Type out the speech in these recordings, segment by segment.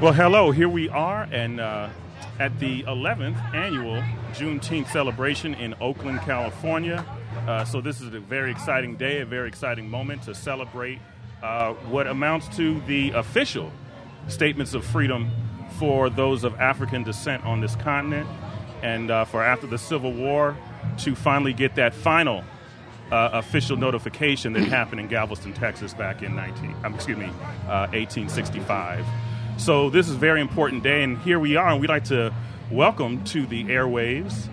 Well, hello. Here we are, and uh, at the 11th annual Juneteenth celebration in Oakland, California. Uh, so this is a very exciting day, a very exciting moment to celebrate uh, what amounts to the official statements of freedom for those of African descent on this continent, and uh, for after the Civil War to finally get that final uh, official notification that happened in Galveston, Texas, back in 19, um, excuse me, uh, 1865. So this is a very important day, and here we are, and we'd like to welcome to the airwaves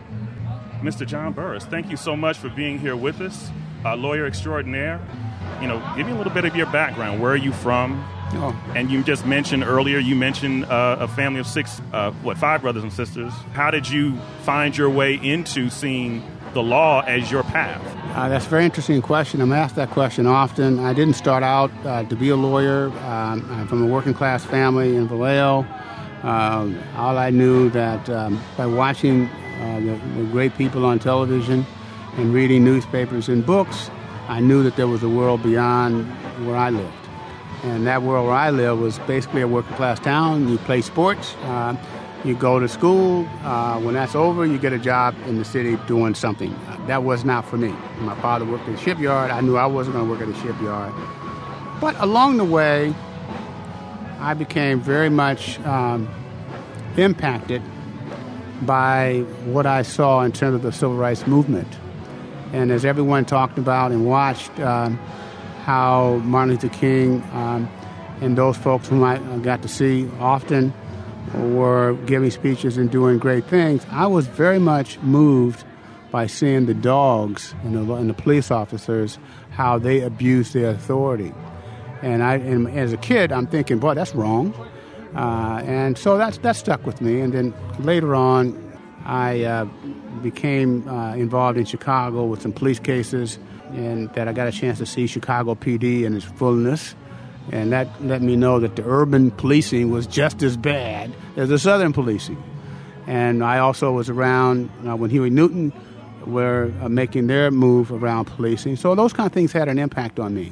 Mr. John Burris. Thank you so much for being here with us, uh, lawyer extraordinaire. You know, give me a little bit of your background. Where are you from? Oh. And you just mentioned earlier, you mentioned uh, a family of six, uh, what, five brothers and sisters. How did you find your way into seeing the law as your path? Uh, that's a very interesting question. I'm asked that question often. I didn't start out uh, to be a lawyer. Um, I'm from a working class family in Vallejo. Um, all I knew that um, by watching uh, the, the great people on television and reading newspapers and books, I knew that there was a world beyond where I lived. And that world where I lived was basically a working class town. You play sports, uh, you go to school. Uh, when that's over, you get a job in the city doing something. That was not for me. My father worked in a shipyard. I knew I wasn't going to work at a shipyard. But along the way, I became very much um, impacted by what I saw in terms of the civil rights movement. And as everyone talked about and watched um, how Martin Luther King um, and those folks whom I got to see often were giving speeches and doing great things, I was very much moved by seeing the dogs and the, and the police officers, how they abused their authority. And, I, and as a kid, I'm thinking, boy, that's wrong. Uh, and so that's, that stuck with me. And then later on, I uh, became uh, involved in Chicago with some police cases, and that I got a chance to see Chicago PD in its fullness. And that let me know that the urban policing was just as bad as the southern policing. And I also was around uh, when Huey Newton were uh, making their move around policing. So those kind of things had an impact on me.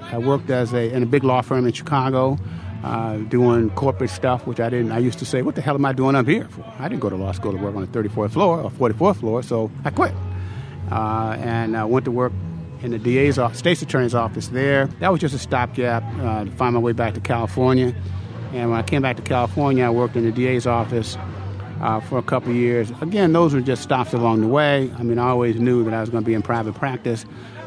I worked as a, in a big law firm in Chicago uh, doing corporate stuff, which I didn't. I used to say, "What the hell am I doing up here for?" I didn't go to law school to work on the 34th floor or 44th floor, so I quit uh, and I went to work in the DA's office, state's attorney's office there. That was just a stopgap uh, to find my way back to California. And when I came back to California, I worked in the DA's office uh, for a couple years. Again, those were just stops along the way. I mean, I always knew that I was going to be in private practice.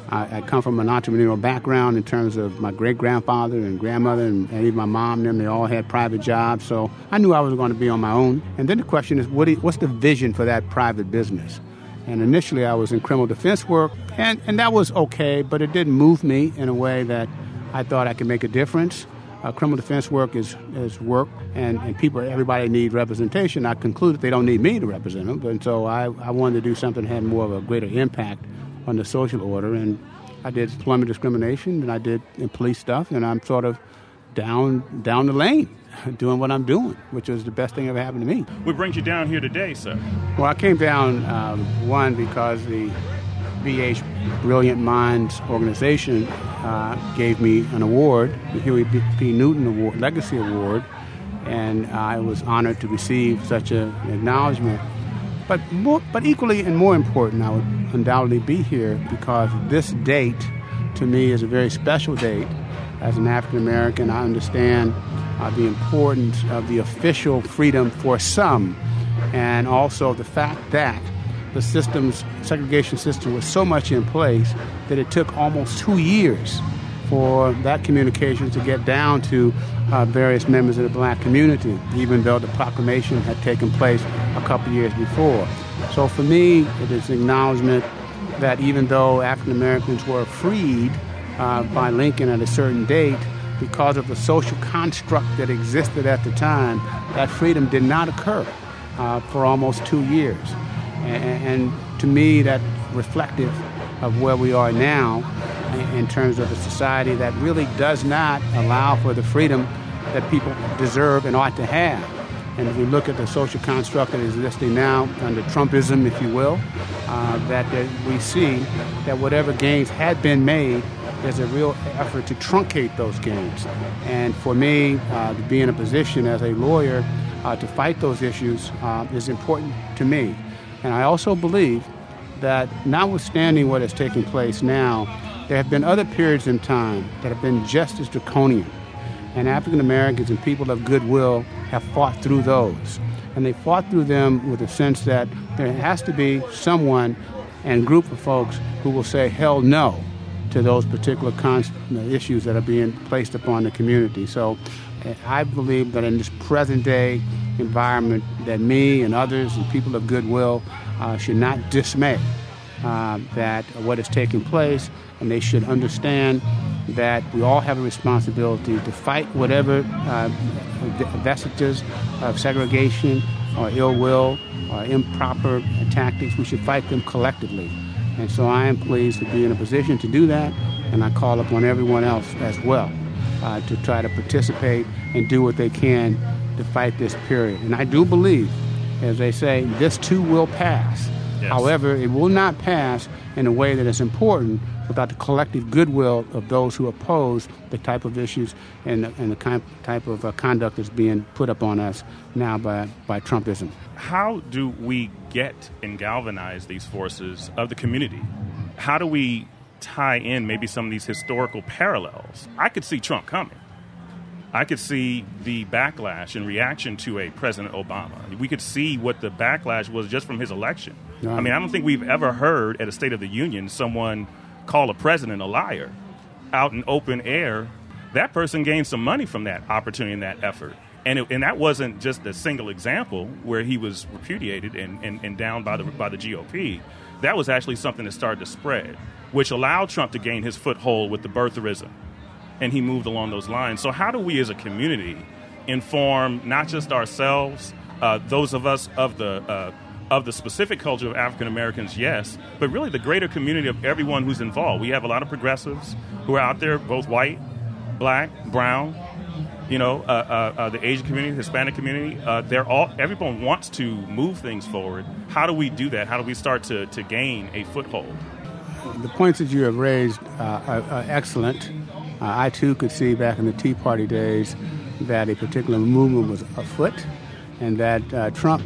I, I come from an entrepreneurial background in terms of my great grandfather and grandmother and, and even my mom and them. They all had private jobs, so I knew I was going to be on my own. And then the question is, what do what's the vision for that private business? And initially, I was in criminal defense work, and, and that was okay, but it didn't move me in a way that I thought I could make a difference. Uh, criminal defense work is, is work, and, and people, everybody needs representation. I concluded they don't need me to represent them, and so I, I wanted to do something that had more of a greater impact on the social order. And I did employment discrimination, and I did police stuff, and I'm sort of down down the lane doing what I'm doing, which was the best thing ever happened to me. What brings you down here today, sir? Well, I came down, um, one, because the BH Brilliant Minds organization uh, gave me an award, the Huey P. Newton Award, Legacy Award, and I was honored to receive such an acknowledgement. But, more, but equally and more important, I would undoubtedly be here because this date to me is a very special date. As an African American, I understand uh, the importance of the official freedom for some, and also the fact that the system's segregation system was so much in place that it took almost two years for that communication to get down to uh, various members of the black community, even though the proclamation had taken place a couple years before. So for me, it is acknowledgement that even though African Americans were freed uh, by Lincoln at a certain date, because of the social construct that existed at the time, that freedom did not occur uh, for almost two years. And, and to me, that reflective of where we are now in terms of a society that really does not allow for the freedom that people deserve and ought to have. And if we look at the social construct that is existing now under Trumpism, if you will, uh, that, that we see that whatever gains had been made there's a real effort to truncate those gains. And for me, uh, to be in a position as a lawyer uh, to fight those issues uh, is important to me. And I also believe that, notwithstanding what is taking place now, there have been other periods in time that have been just as draconian. And African Americans and people of goodwill have fought through those. And they fought through them with a sense that there has to be someone and group of folks who will say, hell no to those particular issues that are being placed upon the community. So uh, I believe that in this present day environment, that me and others and people of goodwill uh, should not dismay uh, that what is taking place, and they should understand that we all have a responsibility to fight whatever uh, vestiges of segregation or ill will or improper tactics. We should fight them collectively. And so I am pleased to be in a position to do that, and I call upon everyone else as well uh, to try to participate and do what they can to fight this period. And I do believe, as they say, this too will pass. Yes. However, it will not pass in a way that is important without the collective goodwill of those who oppose the type of issues and, and the kind, type of uh, conduct that's being put upon us now by, by Trumpism. How do we get and galvanize these forces of the community? How do we tie in maybe some of these historical parallels? I could see Trump coming. I could see the backlash in reaction to a President Obama. We could see what the backlash was just from his election. I mean, I don't think we've ever heard at a State of the Union someone call a president a liar out in open air. That person gained some money from that opportunity and that effort. And, it, and that wasn't just a single example where he was repudiated and, and, and down by the, by the GOP. That was actually something that started to spread, which allowed Trump to gain his foothold with the birtherism and he moved along those lines. So, how do we as a community inform not just ourselves, uh, those of us of the uh, of the specific culture of African Americans, yes, but really the greater community of everyone who's involved. We have a lot of progressives who are out there, both white, black, brown, you know, uh, uh, uh, the Asian community, Hispanic community. Uh, they're all everyone wants to move things forward. How do we do that? How do we start to, to gain a foothold? The points that you have raised uh, are, are excellent. Uh, I too could see back in the Tea Party days that a particular movement was afoot, and that Trump,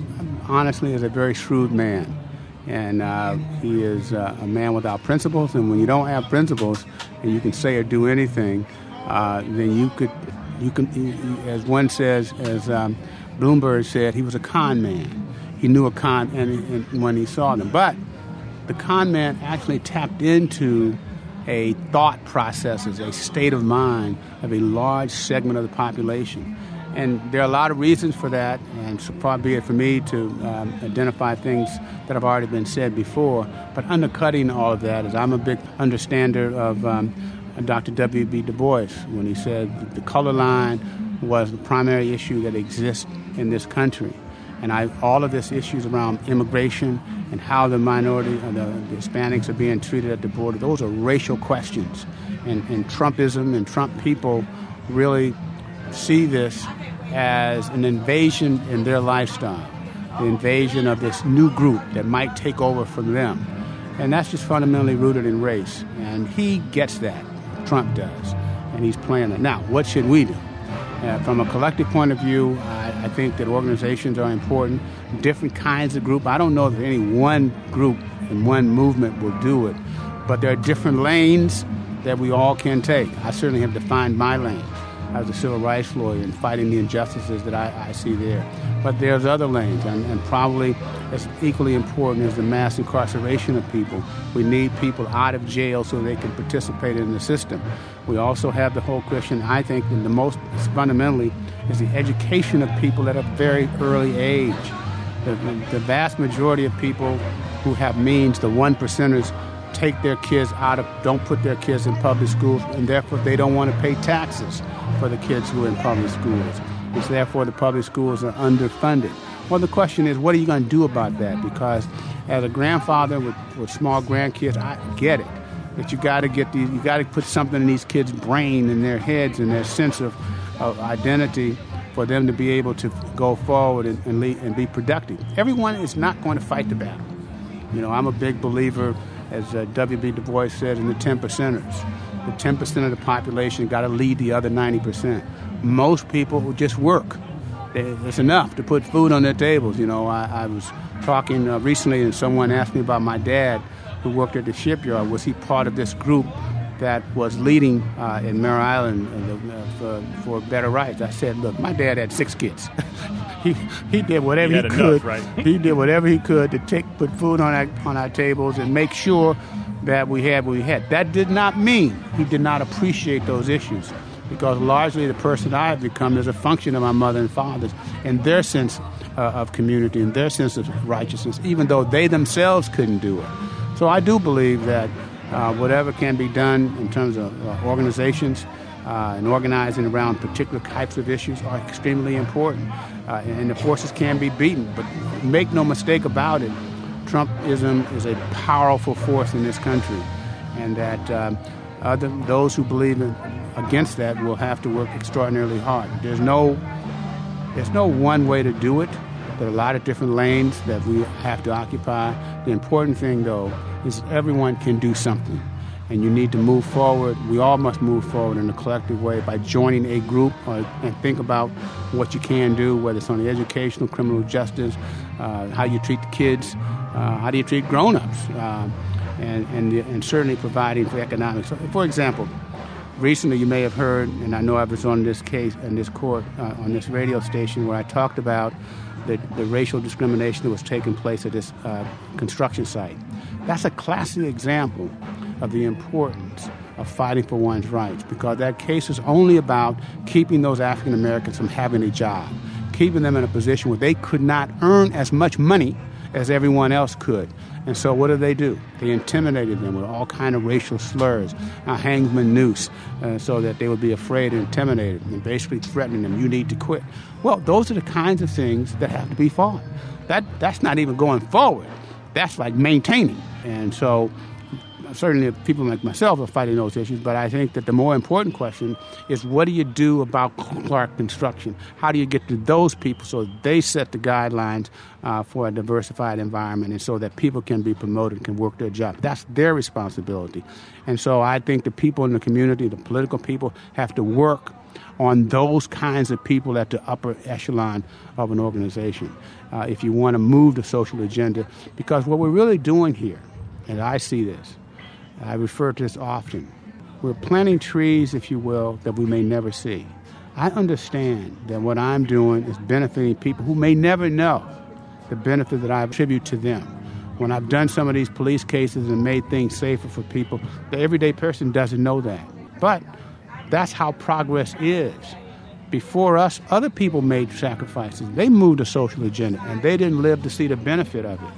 honestly, is a very shrewd man. And uh, he is uh, a man without principles, and when you don't have principles and you can say or do anything, uh, then you could, you can, as one says, as um, Bloomberg said, he was a con man. He knew a con and, and when he saw them. But the con man actually tapped into a thought processes, a state of mind of a large segment of the population. And there are a lot of reasons for that, and so far be it for me to um, identify things that have already been said before. But undercutting all of that is I'm a big understander of um, Dr. W.B. Du Bois when he said the color line was the primary issue that exists in this country. And I, all of this issues around immigration and how the minority, uh, the, the, Hispanics are being treated at the border, those are racial questions. And, and Trumpism and Trump people really see this as an invasion in their lifestyle, the invasion of this new group that might take over from them. And that's just fundamentally rooted in race. And he gets that, Trump does. And he's playing it. Now, what should we do? Uh, from a collective point of view, I, I, think that organizations are important, different kinds of group. I don't know if any one group and one movement will do it, but there are different lanes that we all can take. I certainly have defined my lane as a civil rights lawyer and fighting the injustices that I, I see there. But there's other lanes, and, and, probably as equally important as the mass incarceration of people. We need people out of jail so they can participate in the system. We also have the whole question, I think, and the most fundamentally is the education of people at a very early age. The, the vast majority of people who have means, the one percenters, take their kids out of, don't put their kids in public schools, and therefore they don't want to pay taxes for the kids who are in public schools. It's therefore the public schools are underfunded. Well, the question is, what are you going to do about that? Because as a grandfather with, with small grandkids, I get it. That you got to get these, you got to put something in these kids' brain and their heads and their sense of, of identity for them to be able to go forward and, and, lead, and be productive. Everyone is not going to fight the battle. You know, I'm a big believer, as uh, W.B. Du Bois said, in the 10 percenters. The 10% of the population got to lead the other 90%. Most people just work. It's enough to put food on their tables. You know, I, I was talking uh, recently, and someone asked me about my dad, who worked at the shipyard. Was he part of this group that was leading uh, in Mare Island uh, for, for, better rights? I said, look, my dad had six kids. he, he did whatever he, he could. Enough, right? he did whatever he could to take put food on our, on our tables and make sure that we had we had. That did not mean he did not appreciate those issues because largely the person I have become is a function of my mother and father's and their sense uh, of community and their sense of righteousness, even though they themselves couldn't do it. So I do believe that uh, whatever can be done in terms of uh, organizations uh, and organizing around particular types of issues are extremely important. Uh, and the forces can be beaten, but make no mistake about it, Trumpism is a powerful force in this country, and that um, other, those who believe in, against that will have to work extraordinarily hard. There's no, there's no one way to do it. There are a lot of different lanes that we have to occupy. The important thing, though, is everyone can do something and you need to move forward. We all must move forward in a collective way by joining a group uh, and think about what you can do, whether it's on the educational, criminal justice, uh, how you treat the kids, how do you treat grown-ups, uh, and, and, and certainly providing for economics. For example, recently you may have heard, and I know I was on this case in this court uh, on this radio station where I talked about the, the racial discrimination that was taking place at this uh, construction site. That's a classic example of the importance of fighting for one's rights because that case is only about keeping those African Americans from having a job, keeping them in a position where they could not earn as much money as everyone else could. And so what did they do? They intimidated them with all kind of racial slurs, a hangman noose, uh, so that they would be afraid and intimidated, and basically threatening them, you need to quit. Well, those are the kinds of things that have to be fought. That, that's not even going forward. That's like maintaining. And so certainly people like myself are fighting those issues, but I think that the more important question is what do you do about Clark construction? How do you get to those people so they set the guidelines uh, for a diversified environment and so that people can be promoted and can work their job? That's their responsibility. And so I think the people in the community, the political people, have to work on those kinds of people at the upper echelon of an organization uh, if you want to move the social agenda. Because what we're really doing here, and I see this, I refer to this often. We're planting trees, if you will, that we may never see. I understand that what I'm doing is benefiting people who may never know the benefit that I attribute to them. When I've done some of these police cases and made things safer for people, the everyday person doesn't know that. But that's how progress is. Before us, other people made sacrifices. They moved a social agenda, and they didn't live to see the benefit of it.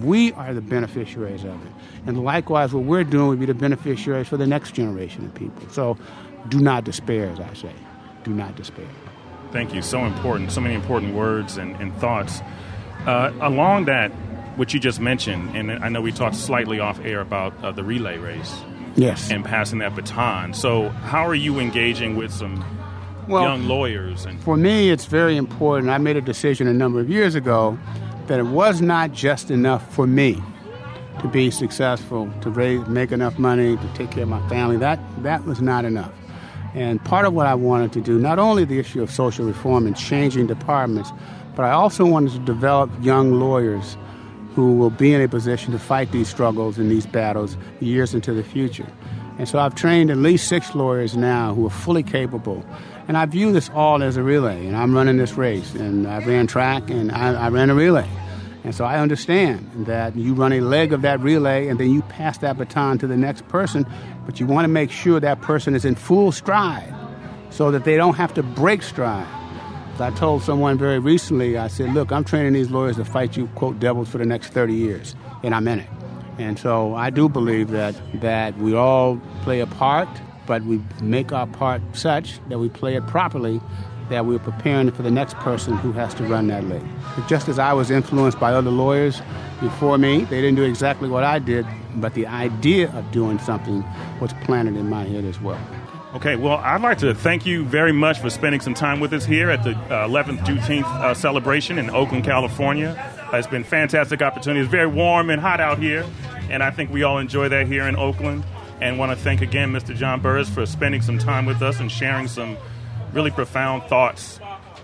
We are the beneficiaries of it. And likewise, what we're doing would be the beneficiaries for the next generation of people. So do not despair, as I say. Do not despair. Thank you. So important. So many important words and, and thoughts. Uh, along that, what you just mentioned, and I know we talked slightly off air about uh, the relay race. Yes. And passing that baton. So, how are you engaging with some well, young lawyers? And- for me, it's very important. I made a decision a number of years ago that it was not just enough for me to be successful, to raise, make enough money, to take care of my family. That, that was not enough. And part of what I wanted to do, not only the issue of social reform and changing departments, but I also wanted to develop young lawyers who will be in a position to fight these struggles and these battles years into the future. And so I've trained at least six lawyers now who are fully capable and I view this all as a relay, and I'm running this race, and I ran track, and I, I ran a relay. And so I understand that you run a leg of that relay and then you pass that baton to the next person, but you want to make sure that person is in full stride so that they don't have to break stride. I told someone very recently, I said, Look, I'm training these lawyers to fight you, quote, devils for the next 30 years, and I'm in it. And so I do believe that, that we all play a part but we make our part such that we play it properly that we're preparing for the next person who has to run that league. Just as I was influenced by other lawyers before me, they didn't do exactly what I did, but the idea of doing something was planted in my head as well. Okay, well, I'd like to thank you very much for spending some time with us here at the uh, 11th Juneteenth uh, celebration in Oakland, California. It's been fantastic opportunity. It's very warm and hot out here, and I think we all enjoy that here in Oakland. And want to thank again Mr. John Burris for spending some time with us and sharing some really profound thoughts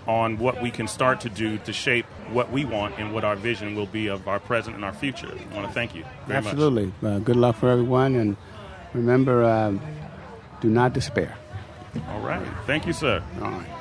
on what we can start to do to shape what we want and what our vision will be of our present and our future. I want to thank you very Absolutely. much. Absolutely. Uh, good luck for everyone, and remember, uh, do not despair. All right. Thank you, sir. All right.